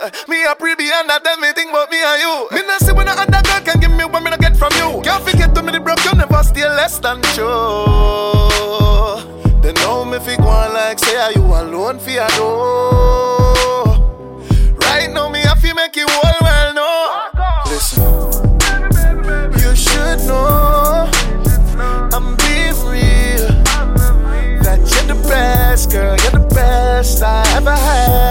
Uh, me a pre beyond that, tell me think about me and you. Me not see when a other girl can give me what me not get from you. Can't forget to me the broke, you never stay less than true. They know me fi go on like say are you alone fi a do. Right now me a fi make you whole well know. Listen, you should know I'm being real. That you're the best girl, you're the best I ever had.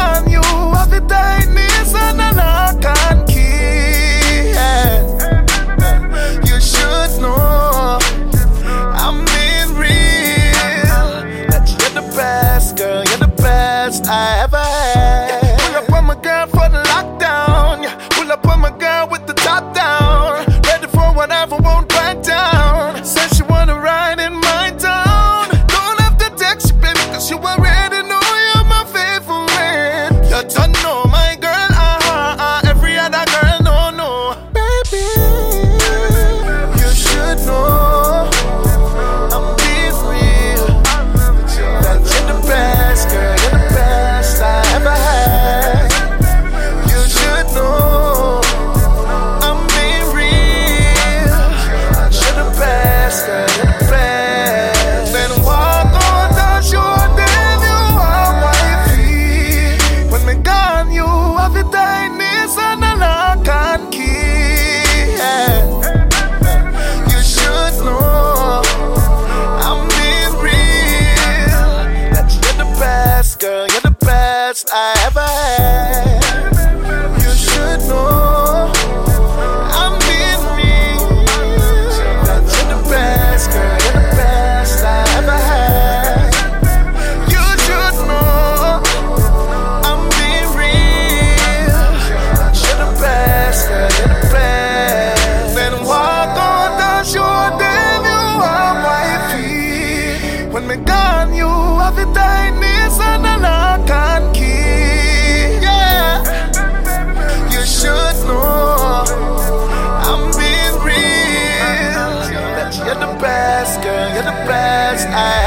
on you. Have the tightness and a lock and key. Yeah. You should know I'm being real. That you're the best, girl. You're the best I ever had. Pull up on my girl for the lockdown. Pull up on my girl with the I ever had. best, girl, you're the best. I